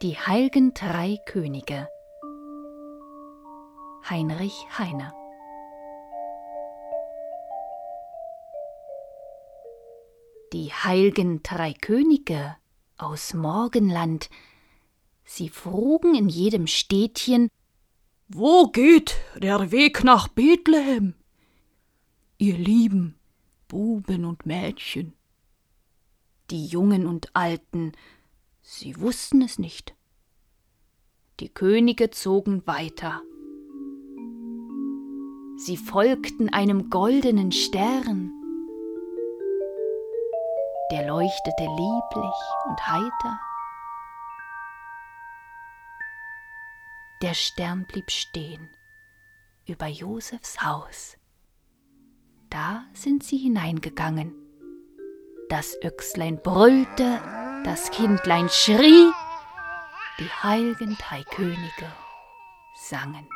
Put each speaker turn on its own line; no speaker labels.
Die heilgen drei Könige Heinrich Heine Die heilgen drei Könige aus Morgenland, sie frugen in jedem Städtchen
Wo geht der Weg nach Bethlehem? Ihr lieben Buben und Mädchen.
Die Jungen und Alten, sie wussten es nicht. Die Könige zogen weiter. Sie folgten einem goldenen Stern, der leuchtete lieblich und heiter. Der Stern blieb stehen über Josefs Haus. Da sind sie hineingegangen. Das Öchslein brüllte, das Kindlein schrie, die heiligen drei Könige sangen.